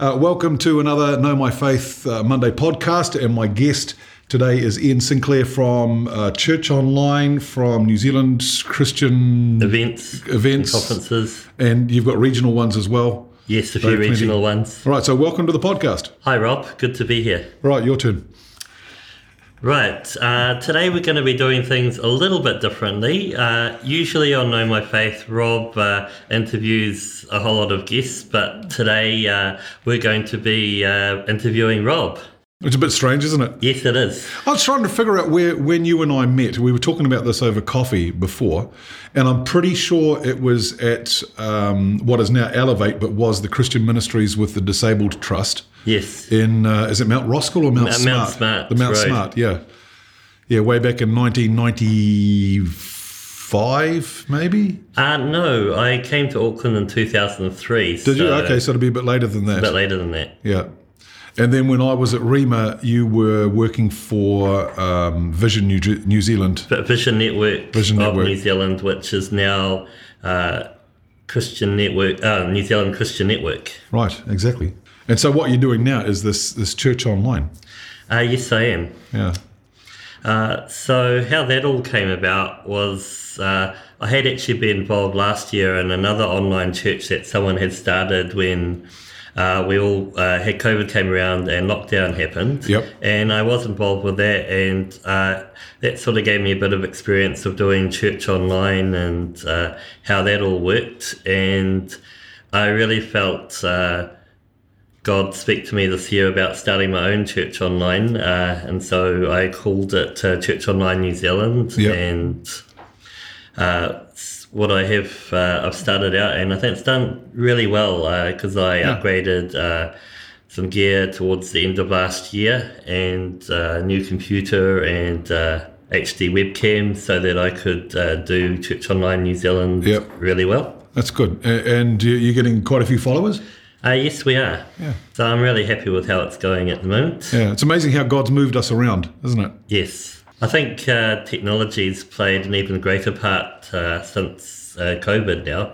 Uh, welcome to another Know My Faith uh, Monday podcast. And my guest today is Ian Sinclair from uh, Church Online, from New Zealand Christian events, events, conferences. And you've got regional ones as well. Yes, a few regional ones. All right, so welcome to the podcast. Hi, Rob. Good to be here. All right, your turn. Right. Uh, today we're going to be doing things a little bit differently. Uh, usually on Know My Faith, Rob uh, interviews a whole lot of guests, but today uh, we're going to be uh, interviewing Rob. It's a bit strange, isn't it? Yes, it is. I was trying to figure out where when you and I met. We were talking about this over coffee before, and I'm pretty sure it was at um, what is now Elevate, but was the Christian Ministries with the Disabled Trust. Yes. In uh, is it Mount Roskill or Mount, Mount Smart? Smart The Mount Road. Smart, yeah, yeah, way back in 1995, maybe. Uh, no, I came to Auckland in 2003. Did you? Okay, so it'll be a bit later than that. A bit later than that. Yeah. And then when I was at Rhema, you were working for um, Vision New, New Zealand. Vision Network Vision of Network. New Zealand, which is now uh, Christian Network, uh, New Zealand Christian Network. Right, exactly. And so what you're doing now is this this church online. Uh, yes, I am. Yeah. Uh, so how that all came about was uh, I had actually been involved last year in another online church that someone had started when uh, we all uh, had COVID came around and lockdown happened. Yep. And I was involved with that, and uh, that sort of gave me a bit of experience of doing church online and uh, how that all worked. And I really felt. Uh, God speak to me this year about starting my own church online, uh, and so I called it uh, Church Online New Zealand. Yep. And uh, what I have, uh, I've started out, and I think it's done really well because I Yeah. upgraded uh, some gear towards the end of last year, and uh, a new computer and uh, HD webcam, so that I could uh, do Church Online New Zealand Yep. really well. That's good. And you're getting quite a few followers? Uh, yes, we are. Yeah. So I'm really happy with how it's going at the moment. Yeah. It's amazing how God's moved us around, isn't it? Yes. I think uh, technology's played an even greater part uh, since uh, COVID now.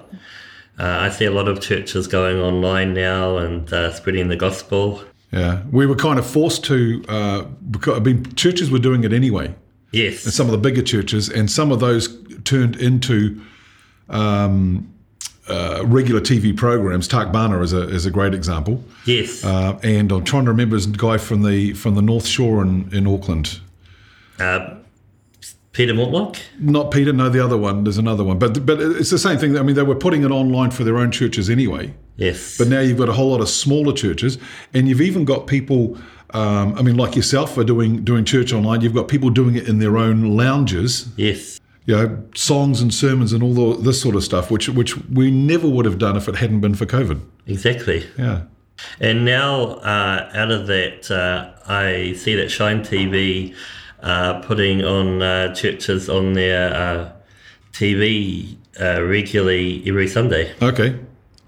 Uh, I see a lot of churches going online now and uh, spreading the gospel. Yeah. We were kind of forced to, uh, because I mean, churches were doing it anyway. Yes. And some of the bigger churches, and some of those turned into um, uh, regular TV programs. Tak Bana is a is a great example, yes. uh, and I'm trying to remember his guy from the from the North Shore in, in Auckland. Uh, Peter Mortlock? Not Peter, no, the other one. There's another one, but but it's the same thing. I mean, they were putting it online for their own churches anyway. Yes. But now you've got a whole lot of smaller churches, and you've even got people. Um, I mean, like yourself are doing doing church online. You've got people doing it in their own lounges. yes. You know, songs and sermons and all the, this sort of stuff, which which we never would have done if it hadn't been for COVID. Exactly. Yeah, And now, uh, out of that, uh, I see that Shine TV uh, putting on uh, churches on their uh, TV uh, regularly every Sunday. okay,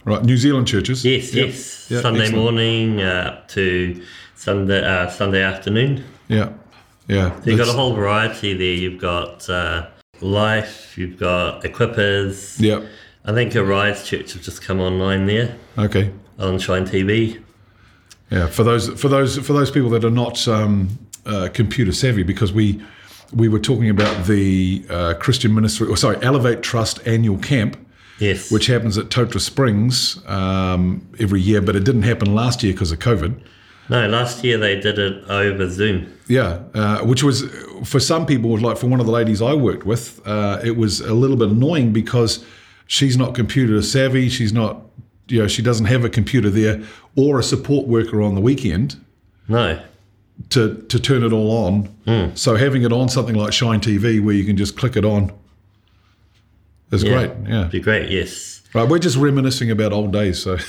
right. New Zealand churches. Yes, Yep. yes. Yeah, Sunday excellent. morning uh, up to Sunday uh, Sunday afternoon. Yeah, yeah. So you've got a whole variety there. You've got uh, Life, you've got Equippers. Yeah. I think Arise Church have just come online there Okay. on Shine TV. Yeah. For those for those for those people that are not um, uh, computer savvy, because we we were talking about the uh, Christian Ministry, or sorry, Elevate Trust annual camp. Yes. Which happens at Totara Springs um, every year, but it didn't happen last year because of COVID. No, last year they did it over Zoom. Yeah, uh, which was for some people, like for one of the ladies I worked with, uh, it was a little bit annoying because she's not computer savvy. She's not, you know, she doesn't have a computer there or a support worker on the weekend No. to to turn it all on. So having it on something like Shine TV where you can just click it on is Yeah. great. Yeah, Be great, yes. right. We're just reminiscing about old days. So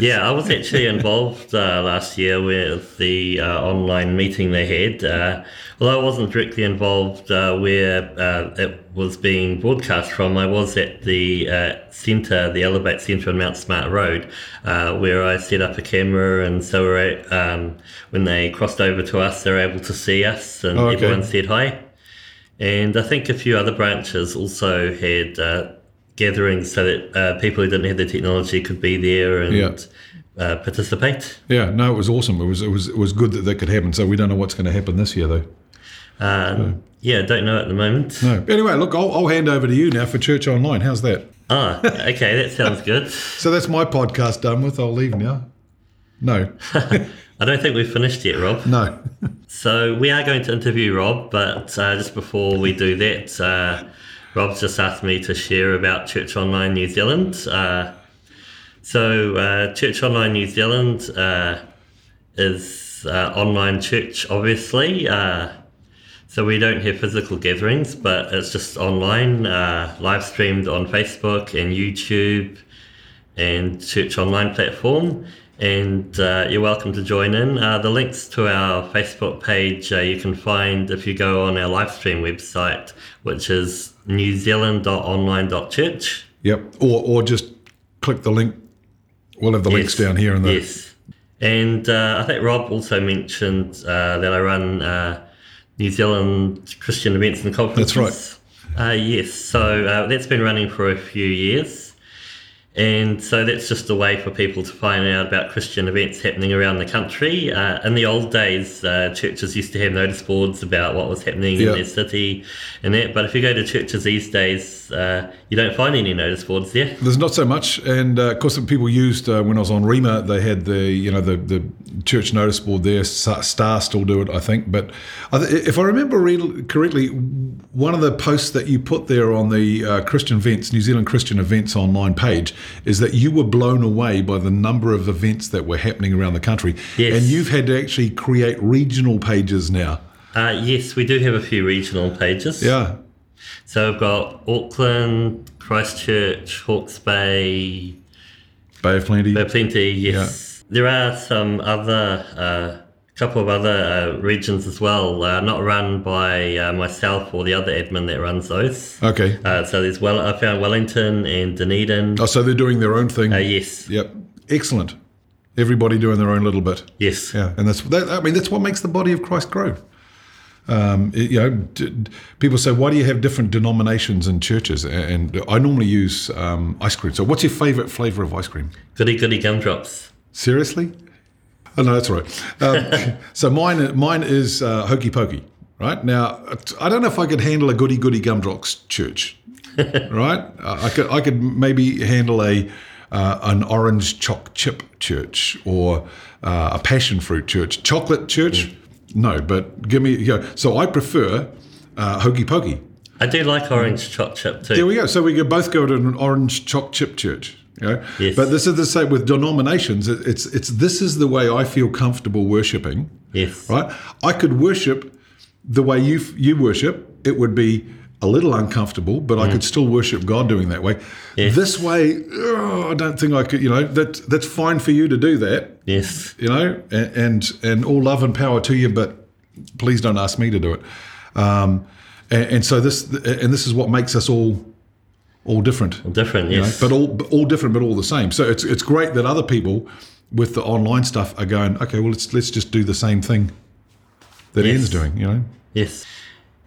yeah, I was actually involved uh, last year with the uh, online meeting they had. Uh, although I wasn't directly involved uh, where uh, it was being broadcast from, I was at the uh, centre, the Elevate Centre on Mount Smart Road, uh, where I set up a camera, and so we're, um, when they crossed over to us, they were able to see us, and Oh, okay. everyone said hi. And I think a few other branches also had uh, gatherings so that uh, people who didn't have the technology could be there and Yeah. uh, participate. Yeah, no, it was awesome. It was it was it was good that that could happen. So we don't know what's going to happen this year though. Uh, yeah, don't know at the moment. No. Anyway, look, I'll, I'll hand over to you now for Church Online. How's that? Ah, okay, that sounds good. So that's my podcast done with. I'll leave now. No, I don't think we've finished yet, Rob. no. So we are going to interview Rob, but uh, just before we do that, uh, Rob's just asked me to share about Church Online New Zealand. Uh, so uh, Church Online New Zealand uh, is uh, online church, obviously. Uh, so we don't have physical gatherings, but it's just online, uh, live streamed on Facebook and YouTube and Church Online platform. And you're welcome to join in. The links to our Facebook page you can find if you go on our live stream website, which is newzealand.online.church. Yep. Or or just click the link. We'll have the links down here in the. Yes. And uh, I think Rob also mentioned uh, that I run uh, New Zealand Christian events and conferences. That's right. Uh, yes. So uh, that's been running for a few years. And so that's just a way for people to find out about Christian events happening around the country. Uh, in the old days, uh, churches used to have notice boards about what was happening Yeah. in their city and that. But if you go to churches these days, uh, you don't find any notice boards there. There's not so much, and uh, of course, people used uh, when I was on Rhema, they had the you know the the church notice board there. Star still do it, I think. But if I remember read correctly, one of the posts that you put there on the uh, Christian events, New Zealand Christian events online page, is that you were blown away by the number of events that were happening around the country, Yes. and you've had to actually create regional pages now. Uh, yes, we do have a few regional pages. Yeah, So we've got Auckland, Christchurch, Hawke's Bay, Bay of Plenty. Bay of Plenty, yes. There are some other, uh, couple of other uh, regions as well, uh, not run by uh, myself or the other admin that runs those. Okay. Uh, so there's well, I found Wellington and Dunedin. Oh, so they're doing their own thing. Uh, yes, Yep. Excellent. Everybody doing their own little bit. yes, Yeah, and that's that, I mean that's what makes the body of Christ grow. Um, it- you know, d- people say, "Why do you have different denominations in churches?" And I normally use um, ice cream. So, what's your favorite flavor of ice cream? goody goody gumdrops. Seriously? Oh no, that's all right. Um, so mine, mine is uh, hokey pokey. Right now, I don't know if I could handle a goody goody gumdrops church. right? Uh, I could, I could maybe handle a uh, an orange choc chip church or uh, a passion fruit church. Chocolate church, no. But give me, you know, so I prefer uh, hokey pokey. I do like orange choc chip too. There we go. So we could both go to an orange choc chip church. You know? Yes. But this is the same with denominations. It- It's it's this is the way I feel comfortable worshiping. yes, Right? I could worship the way you you worship. It would be a little uncomfortable, but I could still worship God doing that way. Mm. Yes. This way, oh, I don't think I could. You know, that that's fine for you to do that. yes, You know, and and, and all love and power to you, but please don't ask me to do it. Um, and, and so this and this is what makes us all all different. different. you know, Yes, but all all different, but all the same. So it's it's great that other people with the online stuff are going. Okay, well let's let's just do the same thing that Yes. Ian's doing. You know. Yes,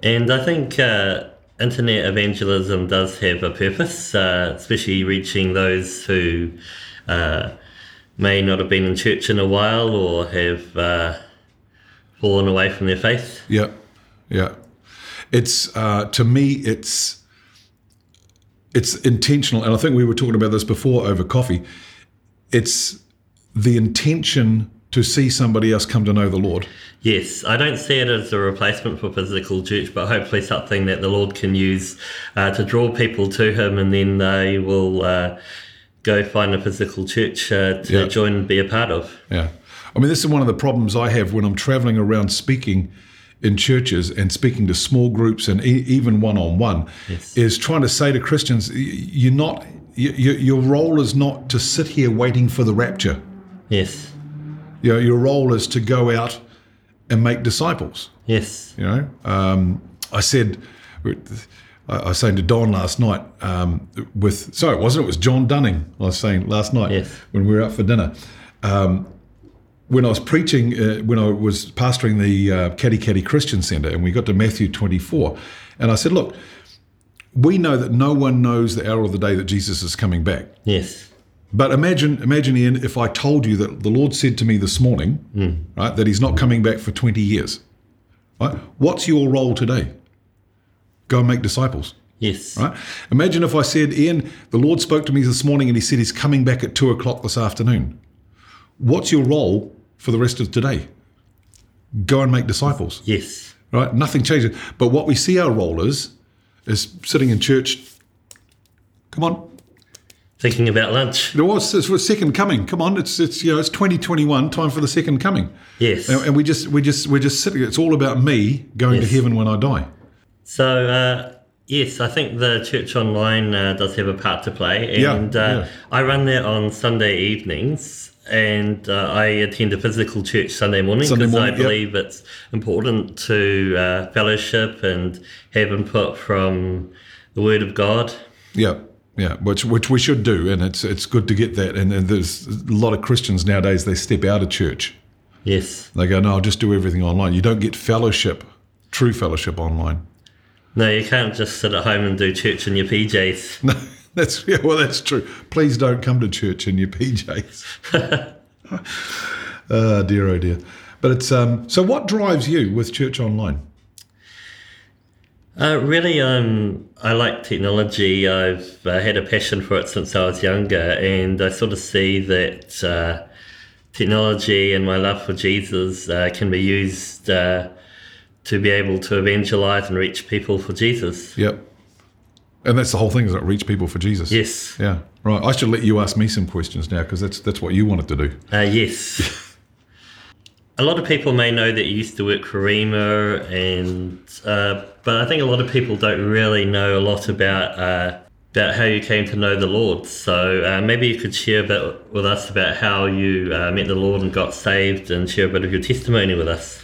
and I think uh, internet evangelism does have a purpose, uh, especially reaching those who uh, may not have been in church in a while or have uh, fallen away from their faith. Yeah, yeah. It's uh, to me, it's it's intentional, and I think we were talking about this before over coffee. It's the intention to see somebody else come to know the Lord. Yes, I don't see it as a replacement for physical church, but hopefully something that the Lord can use uh, to draw people to Him, and then they will uh, go find a physical church uh, to Yeah. join and be a part of. Yeah. I mean, this is one of the problems I have when I'm traveling around speaking in churches and speaking to small groups and e- even one on one is trying to say to Christians, you're not, y- y- your role is not to sit here waiting for the rapture. Yes, You know, your role is to go out and make disciples. yes, You know, um, I said, I I was saying to Don last night um, with, sorry, it wasn't, it was John Dunning. I was saying last night Yes. when we were out for dinner. Um, when I was preaching, uh, when I was pastoring the uh, Katikati Christian Centre, and we got to Matthew 24, and I said, look, we know that no one knows the hour of the day that Jesus is coming back. yes, But imagine, imagine, Ian, if I told you that the Lord said to me this morning, right, that He's not coming back for 20 years. Right? What's your role today? Go and make disciples. Yes. Right? Imagine if I said, Ian, the Lord spoke to me this morning and He said He's coming back at two o'clock this afternoon. What's your role for the rest of today? Go and make disciples. Yes. Right? Nothing changes. But what we see our role is, is sitting in church. Come on, Thinking about lunch. There was it's for second coming. Come on, it's it's you know it's 2021, time for the second coming. Yes. And, and we just we just we're just sitting. It's all about me going Yes. to heaven when I die. So, uh, yes, I think the church online uh, does have a part to play. Yeah, And uh, yeah. I run that on Sunday evenings. And uh, I attend a physical church Sunday morning because I morning, yep. believe it's important to uh, fellowship and have input from the Word of God. Yeah, yeah, which which we should do, and it's it's good to get that. And, and there's a lot of Christians nowadays they step out of church. Yes. They go, no, I'll just do everything online. You don't get fellowship, true fellowship online. No, you can't just sit at home and do church in your PJs. No, that's yeah, well, that's true. Please don't come to church in your PJs. oh dear, oh dear. But it's um. So, what drives you with church online? Uh, really, um, I like technology. I've uh, had a passion for it since I was younger, and I sort of see that uh, technology and my love for Jesus uh, can be used uh, to be able to evangelize and reach people for Jesus. Yep. And that's the whole thing, is it? Reach people for Jesus. Yes. Yeah. Right. I should let you ask me some questions now because that's that's what you wanted to do. Uh, yes. a lot of people may know that you used to work for Rhema, and uh, but I think a lot of people don't really know a lot about uh, about how you came to know the Lord. So uh, maybe you could share a bit with us about how you uh, met the Lord and got saved, and share a bit of your testimony with us.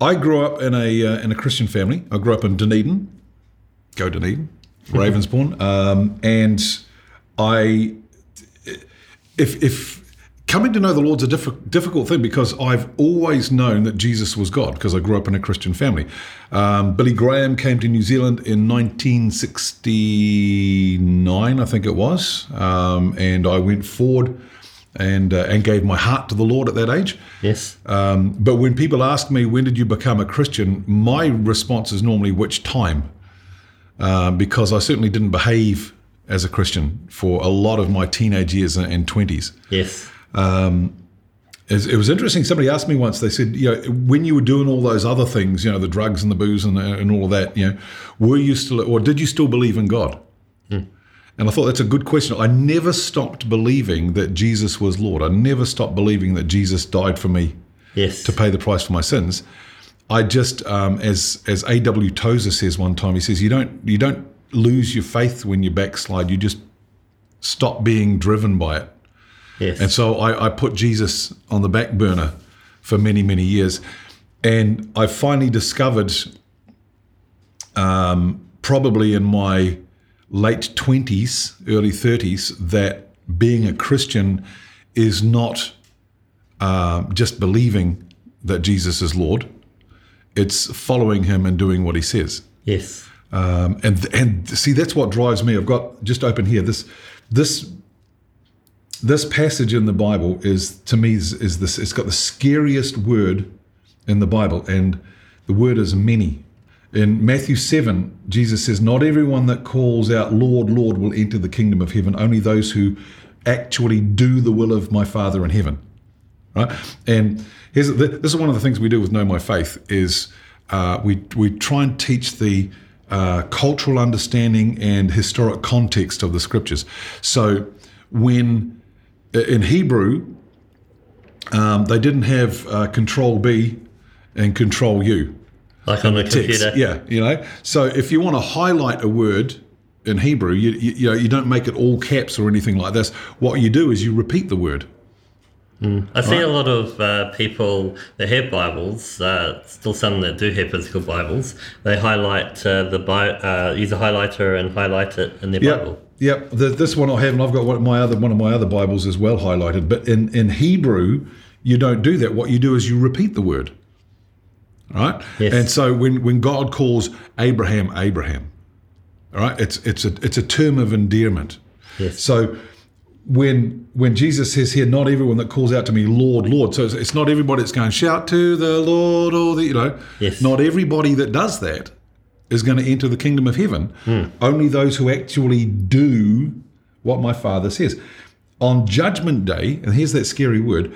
I grew up in a uh, in a Christian family. I grew up in Dunedin. Go Dunedin, Ravensbourne, um, and I if if coming to know the Lord's a diff- difficult thing because I've always known that Jesus was God because I grew up in a Christian family. Um, Billy Graham came to New Zealand in 1969, I think it was, um, and I went forward and uh, and gave my heart to the Lord at that age. Yes. Um, but when people ask me, when did you become a Christian? My response is normally, which time? Uh, because I certainly didn't behave as a Christian for a lot of my teenage years and- 20s. Yes. Um, it's- It was interesting. Somebody asked me once, they said, you know, when you were doing all those other things, you know, the drugs and the booze and, uh, and all of that, you know, were you still, or did you still believe in God? Hmm. And I thought that's a good question. I never stopped believing that Jesus was Lord. I never stopped believing that Jesus died for me Yes. to pay the price for my sins. I just, um, as as A. W. Tozer says one time, he says you don't you don't lose your faith when you backslide. You just stop being driven by it. yes. And so I, I put Jesus on the back burner for many many years, and I finally discovered, um, probably in my late twenties, early thirties, that being a Christian is not uh, just believing that Jesus is Lord. It's following Him and doing what He says. yes. Um, and and see that's what drives me. I've got just open here this this this passage in the Bible is to me is, is this. It's got the scariest word in the Bible, and the word is many. In Matthew seven, Jesus says, "Not everyone that calls out Lord, Lord will enter the kingdom of heaven. Only those who actually do the will of my Father in heaven." right? And here's this is one of the things we do with Know My Faith is uh, we we try and teach the uh, cultural understanding and historic context of the scriptures. So when in Hebrew um, they didn't have uh, Control B and Control U Like on the text. computer. Yeah, you know. So if you want to highlight a word in Hebrew, you, you you know you don't make it all caps or anything like this. What you do is you repeat the word. I see a lot of uh, people that have Bibles, uh, still some that do have physical Bibles. They highlight uh, the Bi- uh, use a highlighter and highlight it in their Bible. Yep. Yep. The, this one I have, and I've got one of my other one of my other Bibles as well highlighted. But in in Hebrew, you don't do that. What you do is you repeat the word. Right, Yes. And so when when God calls Abraham Abraham, all right, it's it's a it's a term of endearment. Yes. So when when Jesus says here, not everyone that calls out to me, Lord, Lord. So it's, it's not everybody that's going shout to the Lord or the you know. Yes. Not everybody that does that is going to enter the kingdom of heaven. Hmm. Only those who actually do what my Father says. On Judgment Day, and here's that scary word,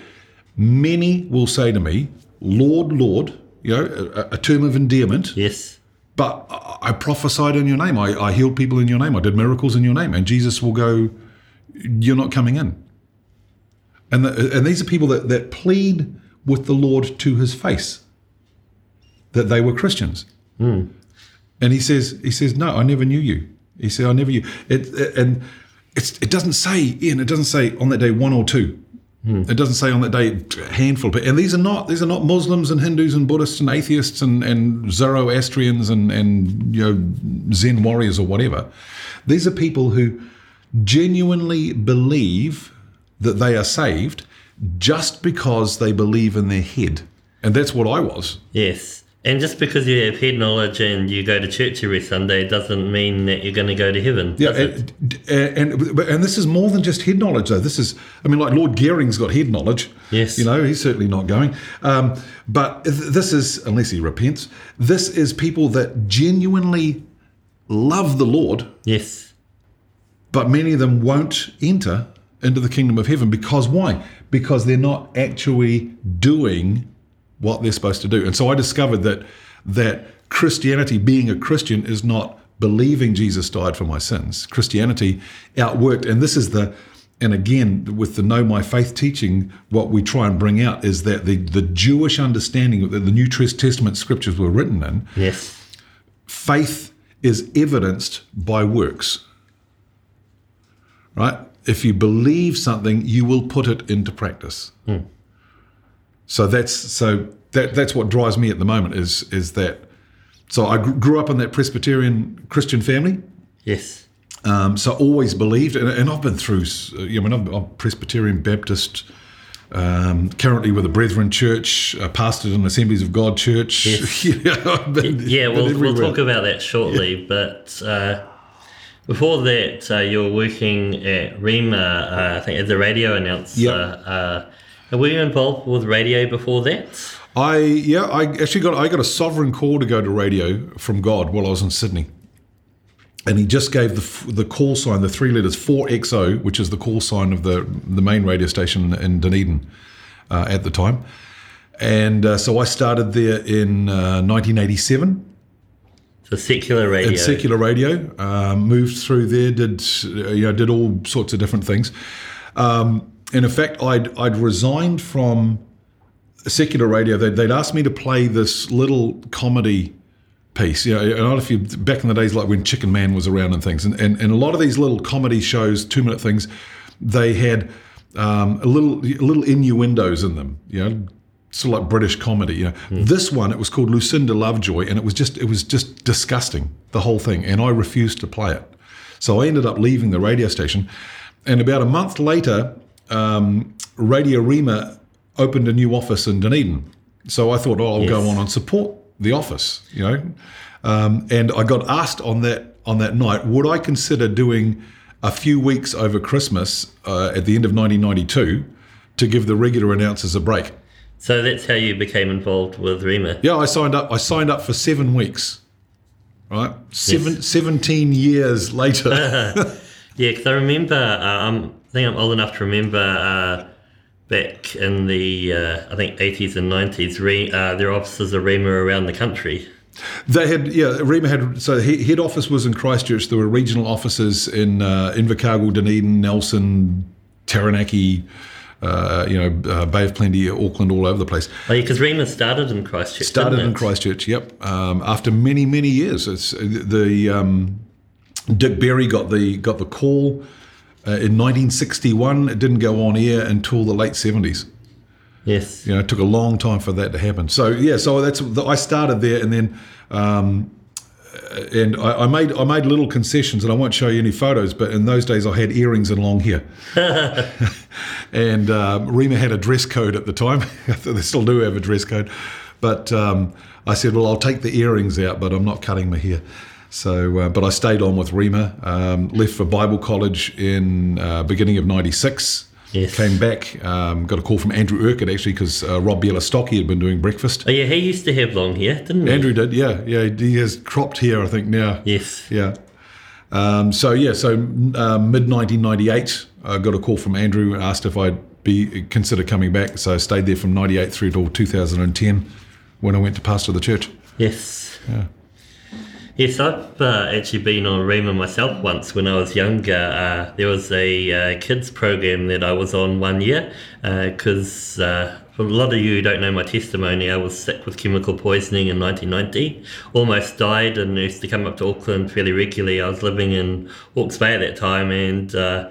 many will say to me, Lord, Lord. You know, a, a term of endearment. Yes. But I I prophesied in your name. I, I healed people in your name. I did miracles in your name. And Jesus will go, You're not coming in. And, the, and these are people that, that plead with the Lord to his face that they were Christians. Hmm. And he says, he says, No, I never knew you. He said, I never knew. It, it- and it's, it doesn't say, Ian, it doesn't say on that day one or two. Hmm. It doesn't say on that day a handful people. And these are not these are not Muslims and Hindus and Buddhists and atheists and, and Zoroastrians and, and you know Zen warriors or whatever. These are people who genuinely believe that they are saved just because they believe in their head. And that's what I was. Yes. And just because you have head knowledge and you go to church every Sunday doesn't mean that you're going to go to heaven. Yeah, it? and, and and this is more than just head knowledge, though. This is, I mean, like Lloyd Geering's got head knowledge. Yes. you know, he's certainly not going. Um, but this is, unless he repents, this is people that genuinely love the Lord, Yes. But many of them won't enter into the kingdom of heaven because why? Because they're not actually doing what they're supposed to do. And so I discovered that that Christianity, being a Christian, is not believing Jesus died for my sins. Christianity outworked, and this is the and again with the know my faith teaching, what we try and bring out is that the the Jewish understanding that the New Testament scriptures were written in, Yes. faith is evidenced by works. Right? If you believe something, you will put it into practice. So that's so that that's what drives me at the moment is is that. So I grew up in that Presbyterian Christian family. Yes. Um, so always believed, and, and I've been through. uh, You know, I'm, I'm Presbyterian Baptist. Um, currently with the Brethren Church, uh, pastored in Assemblies of God Church. Yes. You know, been- Yeah, we'll, we'll talk about that shortly. But uh, before that, uh, you were working at Rhema, uh, I think, as a radio announcer. Yep. Uh, were you involved with radio before that? I yeah, I actually got I got a sovereign call to go to radio from God while I was in Sydney, and He just gave the the call sign, the three letters four XO, which is the call sign of the the main radio station in Dunedin uh, at the time, and uh, so I started there in uh, 1987 So secular radio. in secular radio. Um, moved through there, did uh, you know, did all sorts of different things. Um, and in fact, I'd I'd resigned from secular radio. They'd, they'd asked me to play this little comedy piece. You know, I don't know if you back in the days like when Chicken Man was around and things, and and, and a lot of these little comedy shows, two minute things, they had um, a little little innuendos in them. You know. Sort of like British comedy, you know. This one, it was called Lucinda Lovejoy, and it was just it was just disgusting, the whole thing, and I refused to play it. So I ended up leaving the radio station, and about a month later, um, Radio Rhema opened a new office in Dunedin. So I thought, oh, I'll go on and support the office, you know. Um, and I got asked on that on that night, would I consider doing a few weeks over Christmas uh, at the end of 1992 to give the regular announcers a break? So that's how you became involved with Rhema. Yeah, I signed up. I signed up for seven weeks. Right, seven, 17 years later. Yeah, because I remember, uh, I'm, I think I'm old enough to remember uh, back in the, uh, I think, 80s and 90s, re, uh, there were offices of Rhema around the country. They had, yeah, Rhema had, so he- head office was in Christchurch. There were regional offices in uh, Invercargill, Dunedin, Nelson, Taranaki, uh, you know, uh, Bay of Plenty, Auckland, all over the place. Oh, yeah, because Rhema started in Christchurch. Started in? Christchurch, yep. Um, after many, many years, it's the um, Dick Berry got the got the call uh, in 1961. It didn't go on air until the late 70s. Yes. You know, it took a long time for that to happen. So yeah, so that's I started there, and then um, and I, I made I made little concessions, and I won't show you any photos. But in those days, I had earrings and long hair, and um, Rhema had a dress code at the time. they still do have a dress code, but um, I said, well, I'll take the earrings out, but I'm not cutting my hair. So, uh, but I stayed on with Rhema. Um, left for Bible college in uh, beginning of '96. Yes. Came back. Um, got a call from Andrew Urquhart actually because uh, Rob Bielostocki had been doing breakfast. Oh yeah, he used to have long hair, didn't he? Andrew did, yeah, yeah. He has cropped hair, I think now. Yes. Yeah. Um, so yeah, so uh, mid 1998, I got a call from Andrew, asked if I'd be consider coming back. So I stayed there from '98 through till 2010, when I went to pastor the church. Yes. Yeah. Yes, I've uh, actually been on Rhema myself once when I was younger. Uh, there was a uh, kids program that I was on one year because uh, for a lot of you who don't know my testimony, I was sick with chemical poisoning in 1990. Almost died and used to come up to Auckland fairly regularly. I was living in Hawke's Bay at that time, and uh,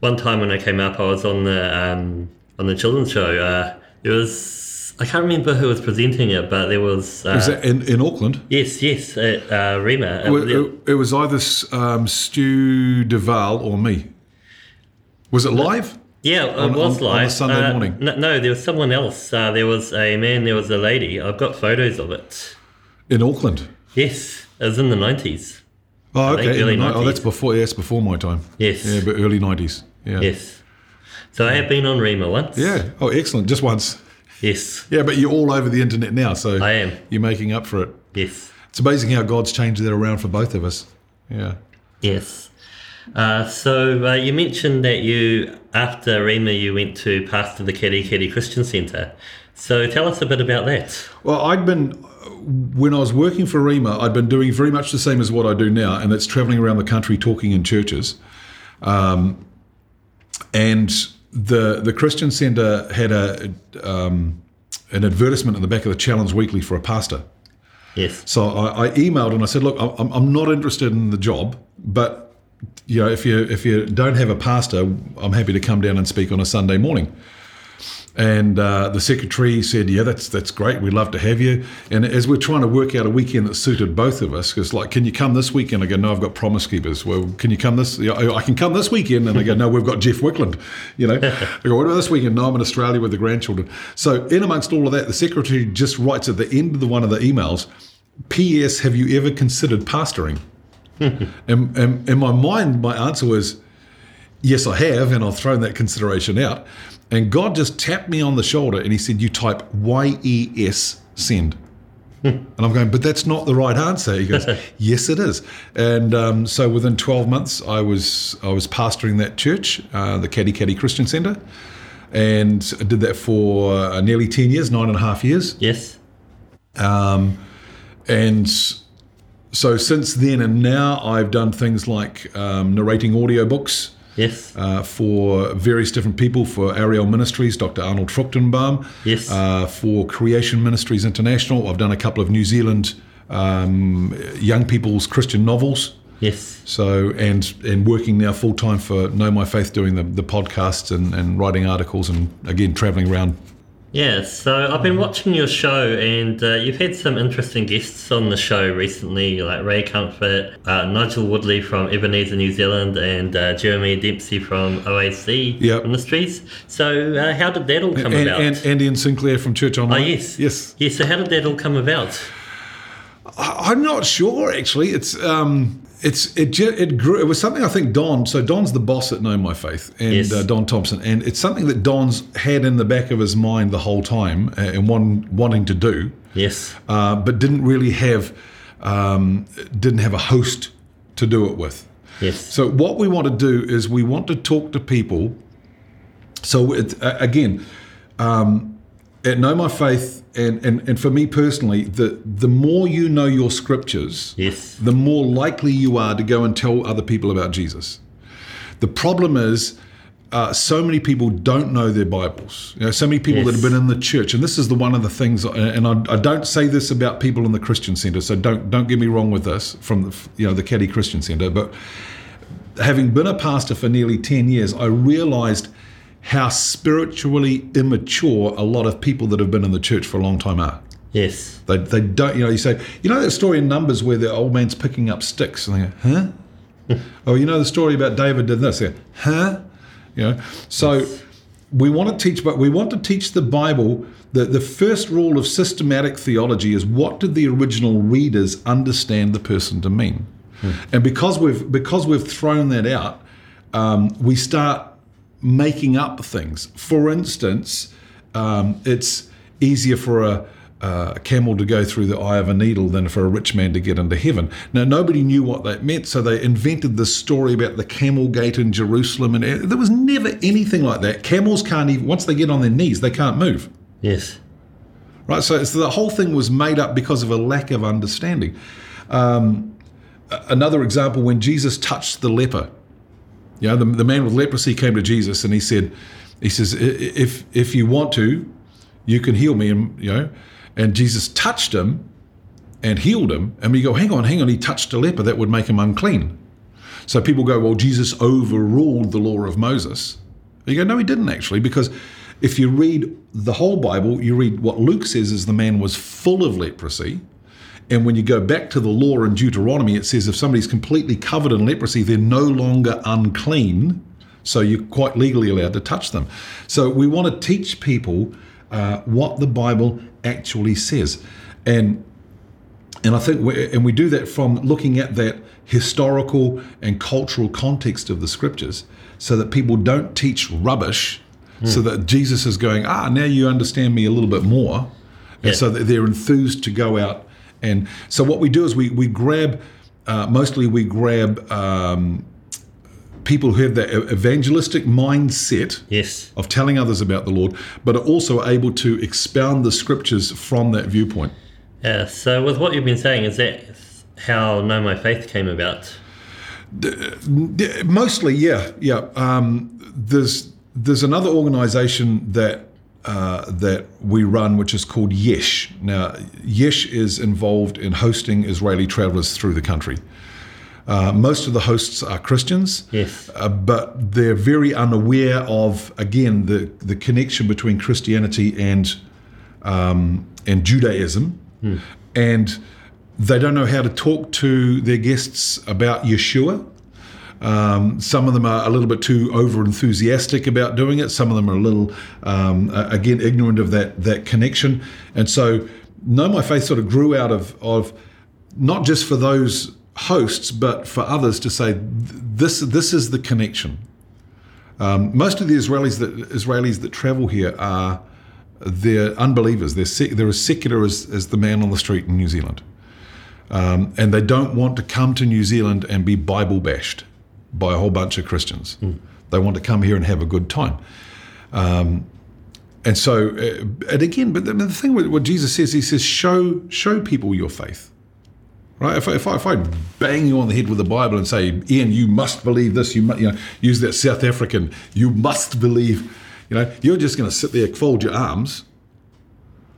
one time when I came up, I was on the um, on the children's show. Uh, was I can't remember who was presenting it, but there was. Uh, Was that in, in Auckland? Yes, yes, at uh. Uh, Well, it, it was either um, Stu Duval or me. Was it live? yeah, it on- was on- on a. Sunday Uh, morning? No, no, there was someone else. Uh, there was a man, there was a lady. I've got photos of it. In Auckland. Yes, it was in the 90s. Oh, think okay. early the ni- oh, that's before. Yeah, that's before my time. Yes. Yeah, but early nineties. Yeah. Yes. So I have been on Rhema once. Yeah. Oh, excellent. Just once. Yes, Yeah, but you're all over the internet now, so I am. you're making up for it. Yes. It's amazing how God's changed that around for both of us. Yeah. Yes. Uh, so uh, you mentioned that you, after Rhema, you went to pastor the Katikati Christian Centre. So tell us a bit about that. Well, I'd been when I was working for Rhema, I'd been doing very much the same as what I do now, and that's traveling around the country talking in churches. Um, and the the Christian Centre had a um, an advertisement in the back of the Challenge Weekly for a pastor. Yes. So I, I emailed and I said, look, I'm, I'm not interested in the job, but you know, if you if you don't have a pastor, I'm happy to come down and speak on a Sunday morning. And uh, the secretary said, "Yeah, that's that's great. We'd love to have you." And as we're trying to work out a weekend that suited both of us, because like, can you come this weekend? I go, "No, I've got Promise Keepers." Well, can you come this? I can come this weekend, and I go, "No, we've got Jeff Wickland." You know, I go, "What about this weekend?" No, I'm in Australia with the grandchildren. So, in amongst all of that, the secretary just writes at the end of the one of the emails, "P.S. Have you ever considered pastoring?" and, and in my mind, my answer was, Yes, I have, and I've thrown that consideration out. And God just tapped me on the shoulder and He said, You type Y E S send. and I'm going, But that's not the right answer. He goes, Yes, it is. And um, so within 12 months, I was I was pastoring that church, uh, the Katikati Christian Centre, and I did that for uh, nearly 10 years, nine and a half years. Yes. And so since then and now, I've done things like um, narrating audiobooks. Yes. uh, for various different people for Ariel Ministries, Dr. Arnold Fruchtenbaum. Yes. Uh, for Creation Ministries International, I've done a couple of New Zealand um, young people's Christian novels. yes. So and and working now full time for Know My Faith, doing the, the podcasts and, and writing articles and again traveling around. Yeah, so I've been watching your show, and uh, you've had some interesting guests on the show recently, like Ray Comfort, uh, Nigel Woodley from Ebenezer, New Zealand, and uh, Jeremy Dempsey from OAC Yep. Ministries. So, uh, how did that all come And, about? and Andy and Sinclair from Church oh, yes. yes. Yes, so how did that all come about? I'm not sure actually. It's um, it's it it grew. It was something I think Don. So Don's the boss at Know My Faith, and Yes. uh, Don Thompson, and it's something that Don's had in the back of his mind the whole time uh, and one wanting to do, Yes. uh, but didn't really have um, didn't have a host to do it with. Yes. So what we want to do is we want to talk to people. So it, uh, again, um, at Know My Faith, and, and, and for me personally, the the more you know your scriptures, Yes. the more likely you are to go and tell other people about Jesus. The problem is. Uh, so many people don't know their Bibles. You know, so many people that have been in the church, and this is the one of the things. And I, I don't say this about people in the Christian Center, so don't don't get me wrong with this from the, you know the Caddy Christian Center. But having been a pastor for nearly 10 years, I realized how spiritually immature a lot of people that have been in the church for a long time are. Yes. They, they don't, you know, you say, you know that story in Numbers where the old man's picking up sticks and they go, huh? oh, you know the story about David did this? Go, huh? You know, so we want to teach, but we want to teach the Bible. The, the first rule of systematic theology is what did the original readers understand the person to mean? And because we've because we've thrown that out, um, we start making up things. For instance, um, it's easier for a, a camel to go through the eye of a needle than for a rich man to get into heaven. Now, nobody knew what that meant, so they invented this story about the camel gate in Jerusalem, and there was never anything like that. Camels can't even once they get on their knees, they can't move. Yes. Right, so, so the whole thing was made up because of a lack of understanding. Um, another example, when Jesus touched the leper, know, the, the man with leprosy came to Jesus and he said, he says, if if you want to, you can heal me, and you know, and Jesus touched him and healed him, and we go, hang on, hang on, he touched a leper, that would make him unclean. So people go, well, Jesus overruled the law of Moses. You go, no, he didn't actually, because if you read the whole Bible, you read what Luke says is the man was full of leprosy. And when you go back to the law in Deuteronomy, it says if somebody's completely covered in leprosy, they're no longer unclean. So you're quite legally allowed to touch them. So we want to teach people uh, what the Bible actually says. And and I think, we, and we do that from looking at that historical and cultural context of the scriptures, so that people don't teach rubbish, so that Jesus is going, ah, now you understand me a little bit more, and so that they're enthused to go out. And so what we do is we we grab, uh, mostly we grab um, people who have that evangelistic mindset Yes. of telling others about the Lord, but are also able to expound the scriptures from that viewpoint. Yeah. So with what you've been saying, is that how Know My Faith came about? Mostly, yeah, yeah. Um, there's there's another organisation that uh, that we run, which is called Yesh. Now, Yesh is involved in hosting Israeli travellers through the country. Uh, most of the hosts are Christians, Yes. uh, but they're very unaware of again the the connection between Christianity and um, and Judaism, and they don't know how to talk to their guests about Yeshua. Um, some of them are a little bit too over enthusiastic about doing it. Some of them are a little, um, again, ignorant of that that connection. And so, Know My Faith sort of grew out of of not just for those hosts, but for others to say this this is the connection. Um, most of the Israelis that Israelis that travel here are they're unbelievers. They're sec- they're as secular as, as the man on the street in New Zealand, um, and they don't want to come to New Zealand and be Bible bashed by a whole bunch of Christians. They want to come here and have a good time. Um, and so, uh, and again, but the, thing with what Jesus says, he says, show show people your faith. Right? If I, if, I, if I bang you on the head with the Bible and say, Ian, you must believe this, you, mu- you know, use that South African, you must believe, you know, you're just going to sit there, fold your arms,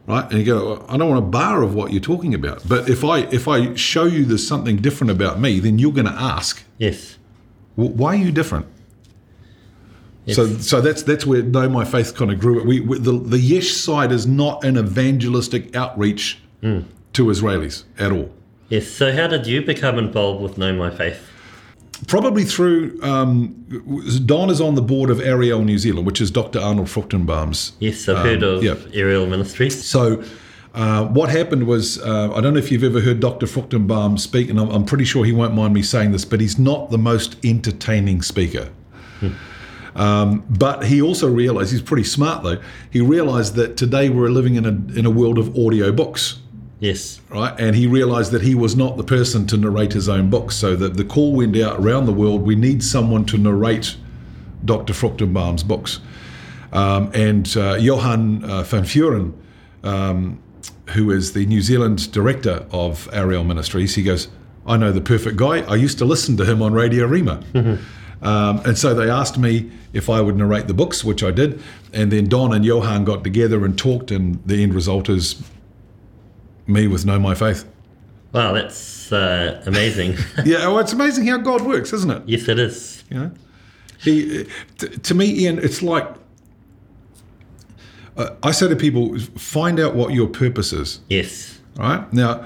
right? And you go, I don't want a bar of what you're talking about. But if I if I show you there's something different about me, then you're going to ask, Yes. Why are you different? Yes. So, so that's that's where Know My Faith kind of grew. We, we the the Yesh side is not an evangelistic outreach to Israelis at all. Yes. So how did you become involved with Know My Faith? Probably through um, Don is on the board of Ariel New Zealand, which is Dr. Arnold Fruchtenbaum's. Yes, I've heard of yeah. Ariel Ministries. So. Uh, what happened was, uh, I don't know if you've ever heard Dr. Fruchtenbaum speak, and I'm, I'm pretty sure he won't mind me saying this, but he's not the most entertaining speaker. Um, but he also realized, he's pretty smart though, he realized that today we're living in a, in a world of audio books. Yes. right? And he realized that he was not the person to narrate his own books. So that the call went out around the world. We need someone to narrate Dr. Fruchtenbaum's books. Um, and uh, Johan uh, van Vuren, um, who is the New Zealand director of Ariel Ministries, he goes, I know the perfect guy. I used to listen to him on Radio Rhema. Um, and so they asked me if I would narrate the books, which I did. And then Don and Johan got together and talked, and the end result is me with Know My Faith. Wow, that's uh, amazing. Yeah, well, it's amazing how God works, isn't it? yes, it is. You know, he, t- to me, Ian, it's like I say to people, find out what your purpose is. Yes. Right now,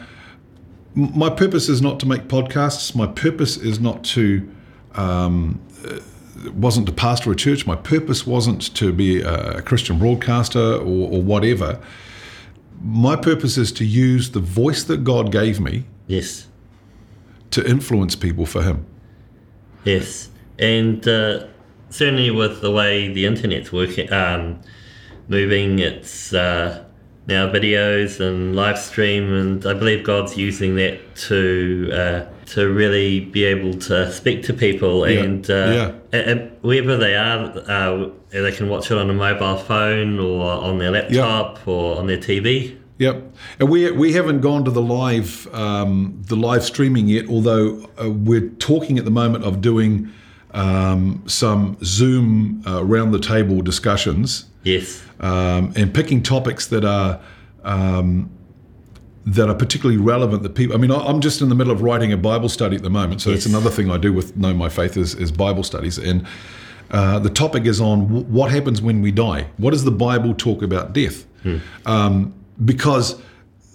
m- my purpose is not to make podcasts. My purpose is not to um, uh, wasn't to pastor a church. My purpose wasn't to be a Christian broadcaster or, or whatever. My purpose is to use the voice that God gave me Yes. to influence people for Him. Yes, and uh, certainly with the way the internet's working, um, moving, it's uh, now videos and live stream, and I believe God's using that to uh, to really be able to speak to people, Yeah, and uh, yeah. a- a- wherever they are, uh, they can watch it on a mobile phone or on their laptop or on their TV. Yep, and we we haven't gone to the live um, the live streaming yet. Although uh, we're talking at the moment of doing um, some Zoom uh, round the table discussions Yes, um, and picking topics that are um, that are particularly relevant that people. I mean, I'm just in the middle of writing a Bible study at the moment, so that's Yes. another thing I do with Know My Faith is, is Bible studies, and uh, the topic is on w- what happens when we die. What does the Bible talk about death? Um, because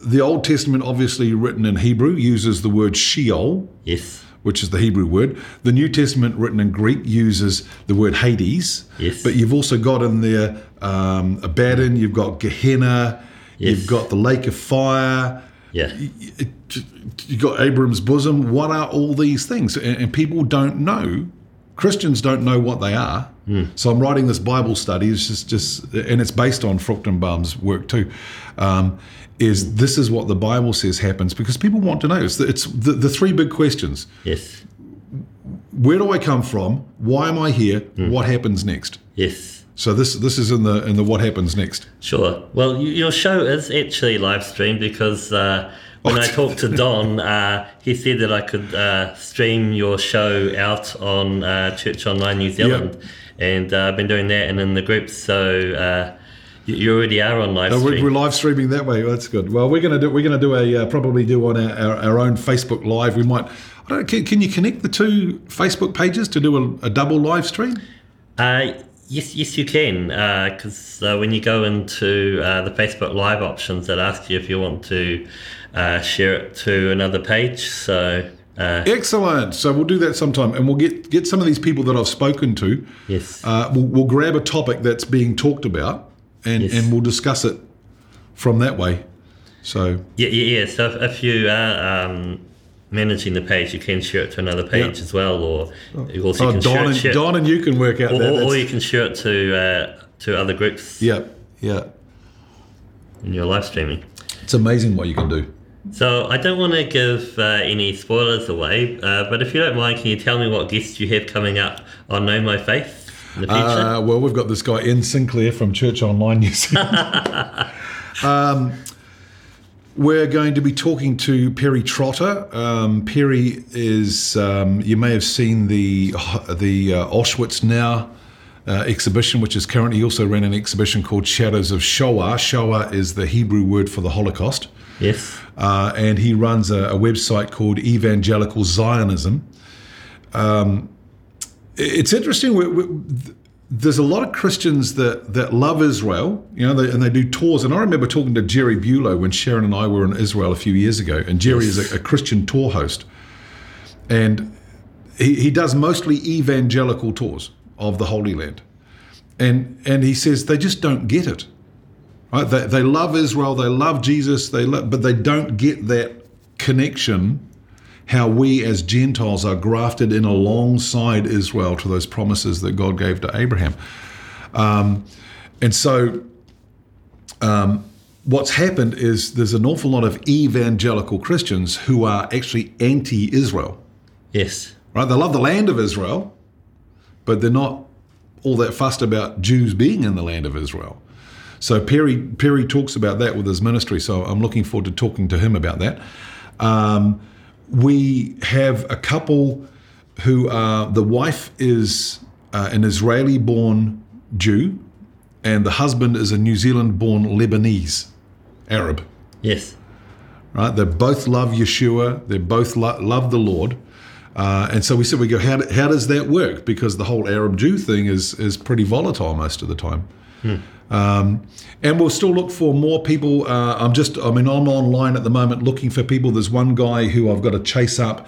the Old Testament, obviously written in Hebrew, uses the word Sheol, yes, which is the Hebrew word. The New Testament, written in Greek, uses the word Hades. Yes. But you've also got in there um, Abaddon, you've got Gehenna, Yes. you've got the lake of fire, yeah, you've got Abram's bosom. What are all these things? And, people don't know. Christians don't know what they are. So I'm writing this Bible study. It's just, just, and it's based on Fruchtenbaum's work too. Um, is this is what the Bible says happens because people want to know. It's the, it's the, the three big questions: yes, Where do I come from? Why am I here? What happens next? yes. So this this is in the in the what happens next. Sure. Well, y- your show is actually live streamed because uh, when I talked to Don, uh, he said that I could uh, stream your show out on uh, Church Online New Zealand, and uh, I've been doing that and in the groups. So uh, you, already are on live Uh, we're, stream. we're live streaming that way. That's good. Well, we're gonna do we're gonna do a uh, probably do on our, our, our own Facebook live. We might. I don't. Can, can you connect the two Facebook pages to do a, a double live stream? Uh, yes, yes, you can. Because uh, when you go into uh, the Facebook Live options, it asks you if you want to uh, share it to another page. So uh, Excellent. So we'll do that sometime, and we'll get get some of these people that I've spoken to. yes, Uh, we'll, we'll grab a topic that's being talked about, and Yes. and we'll discuss it from that way. So Yeah, yeah, yeah. So if, if you are um, managing the page, you can share it to another page Yeah. as well, or you also oh, can Don share, and share Don and you can work out or, that. or, you can share it to uh, to other groups yeah, yeah. in your live streaming. It's amazing what you can do. So I don't want to give uh, any spoilers away, uh, but if you don't mind, can you tell me what guests you have coming up on Know My Faith in the future? Uh, well, we've got this guy Ian Sinclair from Church Online New Zealand. um, we're going to be talking to Perry Trotter. Um, Perry is um, you may have seen the the uh, Auschwitz Now uh, exhibition, which is currently he also ran an exhibition called Shadows of Shoah. Shoah is the Hebrew word for the Holocaust. yes. Uh, and he runs a, a website called Evangelical Zionism. Um, it's interesting. We, we, there's a lot of Christians that, that love Israel, you know, they, and they do tours. And I remember talking to Jerry Bulow when Sharon and I were in Israel a few years ago. And Jerry Yes. is a, a Christian tour host, and he, he does mostly evangelical tours of the Holy Land. And and he says they just don't get it. Right? They, they love Israel, they love Jesus, they love, but they don't get that connection. How we as Gentiles are grafted in alongside Israel to those promises that God gave to Abraham. Um, and so, um, what's happened is there's an awful lot of evangelical Christians who are actually anti Israel. Yes. Right? They love the land of Israel, but they're not all that fussed about Jews being in the land of Israel. So Perry Perry talks about that with his ministry. So I'm looking forward to talking to him about that. Um, we have a couple who are the wife is uh, an Israeli-born Jew, and the husband is a New Zealand-born Lebanese Arab Yes. right? They both love Yeshua. They both lo- love the Lord. Uh, and so we said, we go, how, how does that work? Because the whole Arab Jew thing is, is pretty volatile most of the time. Um, and we'll still look for more people. Uh, I'm just, I mean, I'm online at the moment looking for people. There's one guy who I've got to chase up.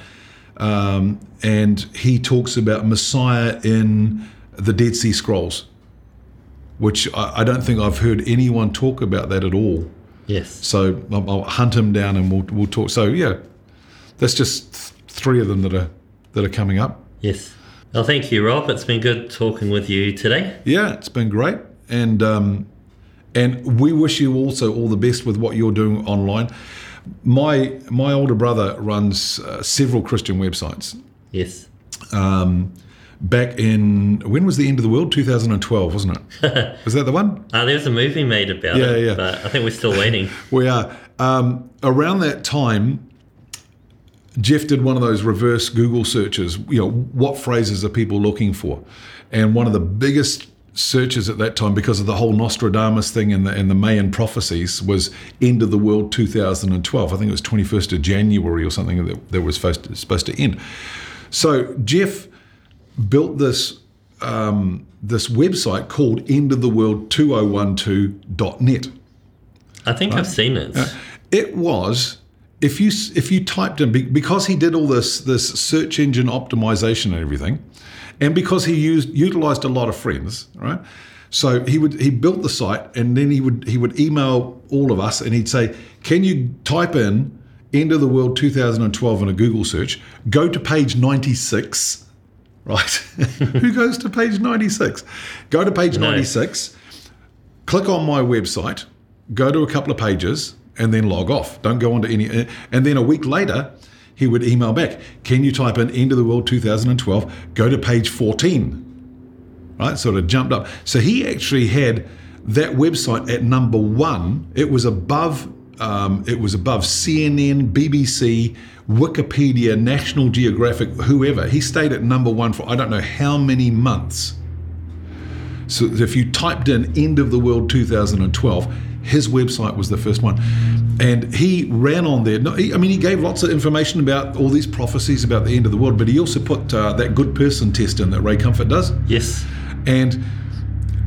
um, and he talks about Messiah in the Dead Sea Scrolls, which I, I don't think I've heard anyone talk about that at all. Yes. So I'll, I'll hunt him down and we'll we'll talk. So yeah, that's just th- three of them that are that are coming up. Yes. Well, thank you, Rob. It's been good talking with you today. Yeah, it's been great, and um, and we wish you also all the best with what you're doing online. My my older brother runs uh, several Christian websites. Yes. Um, back in when was the end of the world? 2012, wasn't it? was that the one? Uh, there was a movie made about Yeah, it, yeah. but I think we're still waiting. We are um, around that time. Jeff did one of those reverse Google searches. You know, what phrases are people looking for? And one of the biggest searches at that time, because of the whole Nostradamus thing and the, and the Mayan prophecies, was "End of the World 2012." I think it was 21st of January or something that, that was supposed to, supposed to end. So Jeff built this um, this website called endoftheworld2012.net. I think I've seen it. It was if you if you typed in because he did all this this search engine optimization and everything, and because he used utilized a lot of friends, right? So he would he built the site and then he would he would email all of us and he'd say, "Can you type in end of the world 2012 in a Google search? Go to page 96." Right? Who goes to page 96? Go to page 96 click on my website, go to a couple of pages, and then log off. Don't go on to any. And then a week later, he would email back, Can you type in End of the World 2012? Go to page 14. Right? Sort of jumped up. So he actually had that website at number one. It was above. Um, it was above CNN, BBC, Wikipedia, National Geographic, whoever. He stayed at number one for I don't know how many months. So if you typed in end of the world 2012, his website was the first one. And he ran on there. No, he, I mean, he gave lots of information about all these prophecies about the end of the world, but he also put uh, that good person test in that Ray Comfort does. Yes. And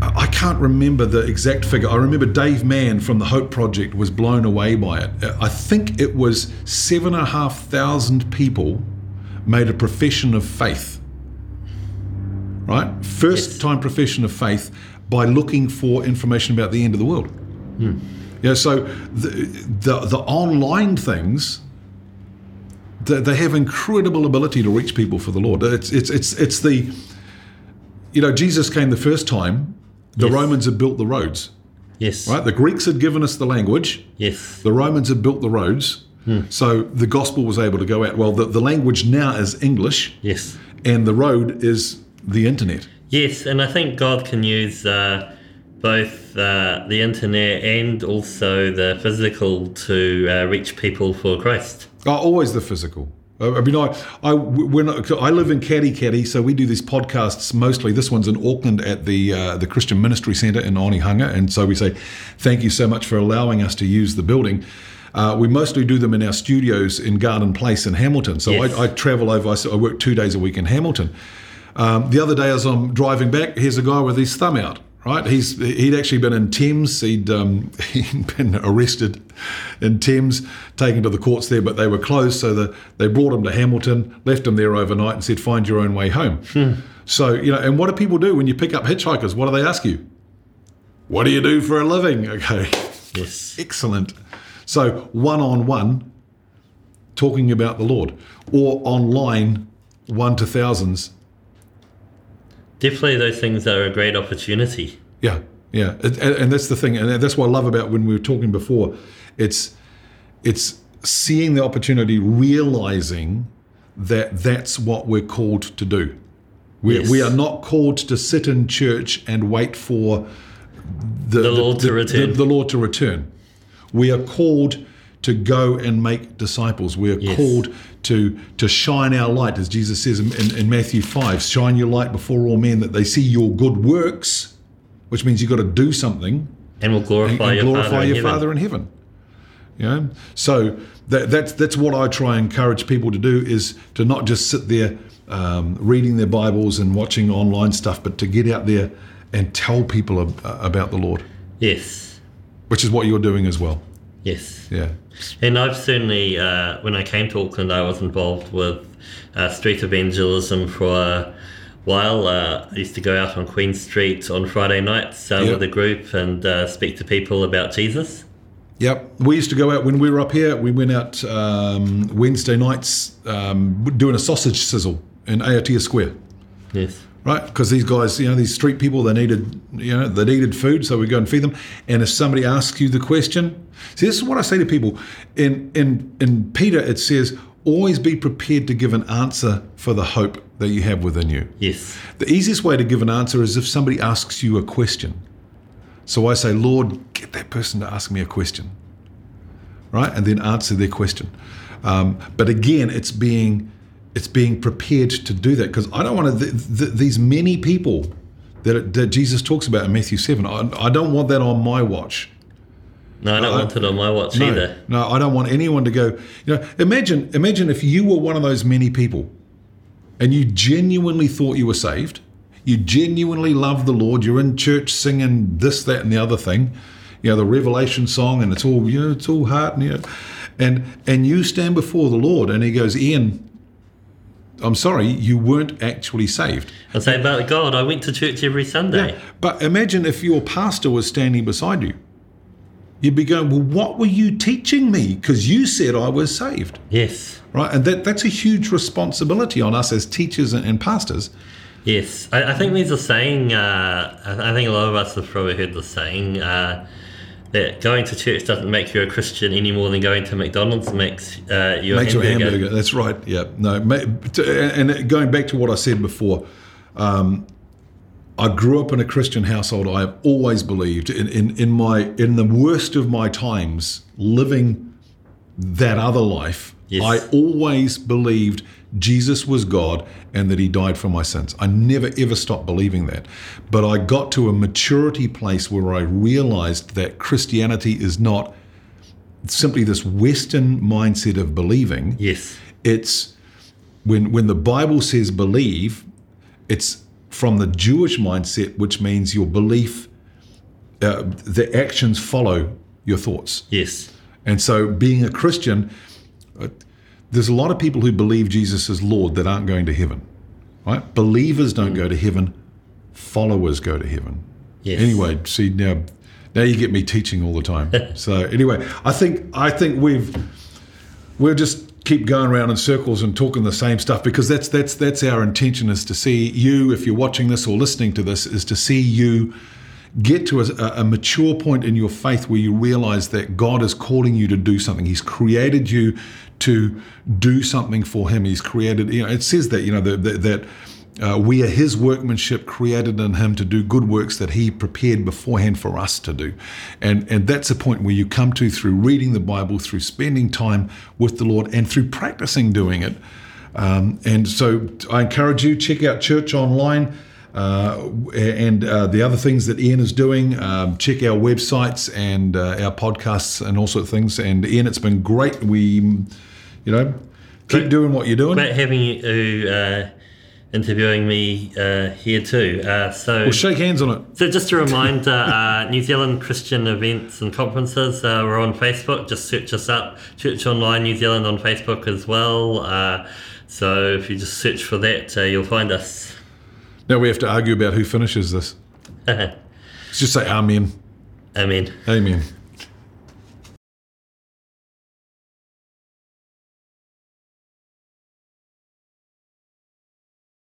I can't remember the exact figure. I remember Dave Mann from the Hope Project was blown away by it. I think it was seven and a half thousand people made a profession of faith. Right? First Yes. time profession of faith by looking for information about the end of the world. Yeah, so the, the, the online things, they, they have incredible ability to reach people for the Lord. It's, it's, it's, it's the, you know, Jesus came the first time, the Yes. Romans had built the roads, Yes. right? The Greeks had given us the language, Yes. the Romans had built the roads. So the gospel was able to go out. Well, the, the language now is English, Yes. and the road is the internet. Yes, and I think God can use uh, both uh, the internet and also the physical to uh, reach people for Christ. Oh, always the physical. I mean, I, I, when I, I live in Katikati, so we do these podcasts mostly. This one's in Auckland at the uh, the Christian Ministry Centre in Onehunga, and so we say thank you so much for allowing us to use the building. Uh, we mostly do them in our studios in Garden Place in Hamilton. So Yes. I, I travel over. I, work two days a week in Hamilton. Um, the other day, as I'm driving back, here's a guy with his thumb out. Right, he's he'd actually been in Thames. He'd um, he'd been arrested in Thames, taken to the courts there, but they were closed. So the, they brought him to Hamilton, left him there overnight, and said, "Find your own way home." So you know, and what do people do when you pick up hitchhikers? What do they ask you? What do you do for a living? Okay, Yes. excellent. So one on one, talking about the Lord, or online, one to thousands, Definitely, those things are a great opportunity. Yeah, yeah, and, and that's the thing, and that's what I love about when we were talking before. It's it's seeing the opportunity, realizing that that's what we're called to do. We, Yes. we are not called to sit in church and wait for the, The Lord to return. The, the Lord to return. We are called to go and make disciples. We are Yes. called to to shine our light, as Jesus says in, in, in Matthew five. Shine your light before all men, that they see your good works, which means you've got to do something And will glorify and your glorify Father in your heaven. Father in heaven. You know, so that, that's that's what I try and encourage people to do is to not just sit there um, reading their Bibles and watching online stuff, but to get out there and tell people ab- about the Lord, Yes. which is what you're doing as well. Yes. Yeah. And I've certainly, uh, when I came to Auckland, I was involved with uh, street evangelism for a while. Uh, I used to go out on Queen Street on Friday nights uh, Yep. with a group and uh, speak to people about Jesus. Yep. We used to go out when we were up here. We went out um, Wednesday nights um, doing a sausage sizzle in Aotea Square. Yes. Right? Because these guys, you know, these street people, they needed, you know, they needed food, so we go and feed them. And if somebody asks you the question, see, this is what I say to people. In in in Peter, it says, always be prepared to give an answer for the hope that you have within you. Yes. The easiest way to give an answer is if somebody asks you a question. So I say, Lord, get that person to ask me a question, right? And then answer their question. Um, but again, it's being it's being prepared to do that because I don't want to. Th- th- these many people that, that Jesus talks about in Matthew seven, I, I don't want that on my watch. No, I don't I- want it on my watch No, either. no, I don't want anyone to go. You know, imagine imagine if you were one of those many people, and you genuinely thought you were saved. You genuinely love the Lord. You're in church singing this, that, and the other thing. You know, the Revelation song, and it's all you know, it's all heart, and you know, and and you stand before the Lord, and He goes, Ian. I'm sorry, you weren't actually saved. I say, about God, I went to church every Sunday. Yeah, But imagine if your pastor was standing beside you. You'd be going, Well, what were you teaching me? Because you said I was saved. Yes. Right? And that, that's a huge responsibility on us as teachers and, and pastors. Yes, I, I think there's a saying. Uh, I think a lot of us have probably heard the saying uh, that going to church doesn't make you a Christian any more than going to McDonald's makes uh, you a Makes you a hamburger. hamburger. That's right. Yeah. No. And going back to what I said before, um, I grew up in a Christian household. I have always believed in, in, in my in the worst of my times, living that other life. Yes. I always believed Jesus was God and that He died for my sins. I never ever stopped believing that. But I got to a maturity place where I realized that Christianity is not simply this Western mindset of believing Yes, it's when when the Bible says believe, it's from the Jewish mindset, which means your belief, uh, the actions follow your thoughts. yes, And so, being a Christian, uh, there's a lot of people who believe Jesus is Lord that aren't going to heaven. Right? Believers don't mm. go to heaven. Followers go to heaven. yes. Anyway, see now, now you get me teaching all the time. so anyway, I think I think we've we'll just keep going around in circles and talking the same stuff because that's that's that's our intention is to see you if you're watching this or listening to this is to see you get to a, a mature point in your faith where you realize that God is calling you to do something. He's created you to do something for Him. He's created. You know, it says that you know that that. that uh, we are his workmanship created in him to do good works that he prepared beforehand for us to do. And, and that's a point where you come to through reading the Bible, through spending time with the Lord, and through practicing doing it. Um, and so I encourage you, check out Church Online. Uh, and uh, the other things that Ian is doing, um, check our websites and uh, our podcasts and all sorts of things. And Ian, it's been great. We, you know, keep Great. doing what you're doing. Great having you uh, interviewing me uh, here too. Uh, so, Well, shake hands on it. so just a reminder: uh, New Zealand Christian events and conferences. Uh, we're on Facebook. Just search us up, Church Online New Zealand on Facebook as well. Uh, so if you just search for that, uh, you'll find us. Now we have to argue about who finishes this. Let's just say Amen. Amen. Amen.